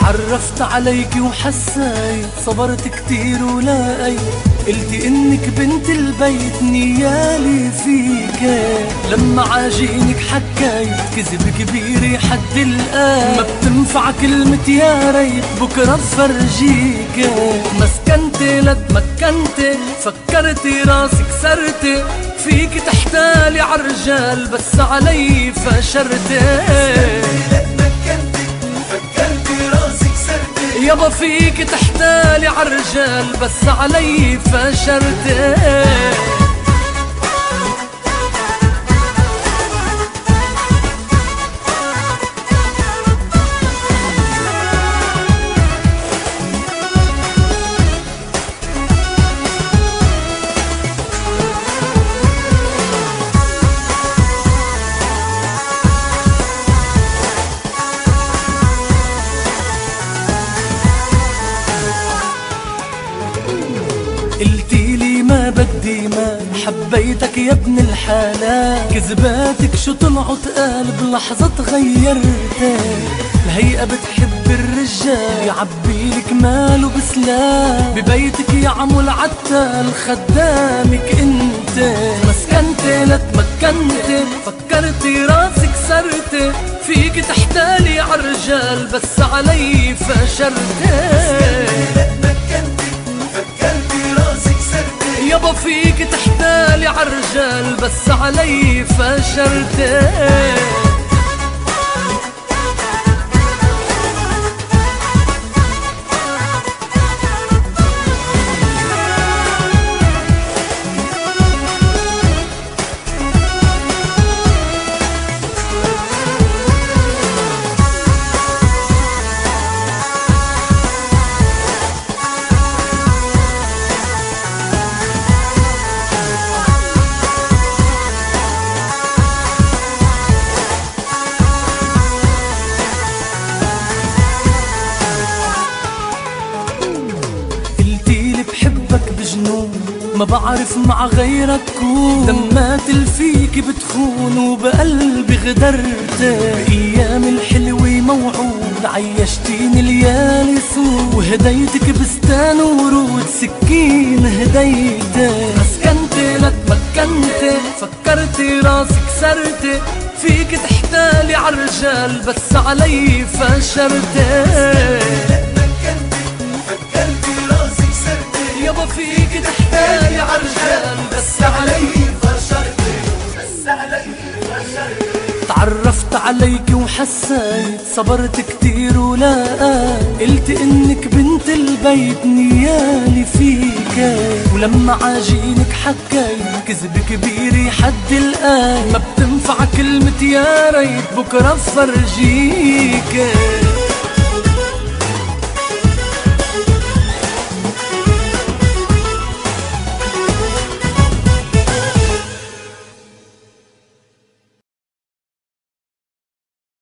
تعرفت عليك وحسيت صبرت كتير ولاقيت قلتي إنك بنت البيت نيالي فيك. لما عاجينك حكيت كذب كبير حد الآن. ما بتنفع كلمة يا ريت بكرة بفرجيك. مسكنت لتمكنت فكرتي راسك سرت. فيك تحتالي عالرجال بس علي فشرتي يابا فيك تحتالي عالرجال بس علي فشرتي قلتي لي ما بدي ما حبيتك يا ابن الحلال كذباتك شو طلعوا تقال بلحظة تغيرت. الهيئة بتحب الرجال يعبي لك ماله بسلام. ببيتك يا عمو العتال خدامك انت. مسكنت لتمكنت فكرتي راسك سرت. فيك تحتالي عالرجال بس علي فشرت. بس علي فشرت بجنون ما بعرف مع غيرك كون دمات الفيك بتخون وبقلبي غدرت. بأيام الحلوة موعود عيشتيني ليالي سود. وهديتك بستان ورود سكين هديتك مسكنت لتمكنت فكرتي راسك سرت. فيك تحتالي عالرجال بس علي فشرت. فيك تحتالي عالرجال بس علي تعرفت عليك وحسيت صبرت كتير ولا قلت إنك بنت البيت نيالي فيك. ولما عاجينك حكيت كذب كبير حد الآن. ما بتنفع كلمة يا ريت بكرة فرجيك.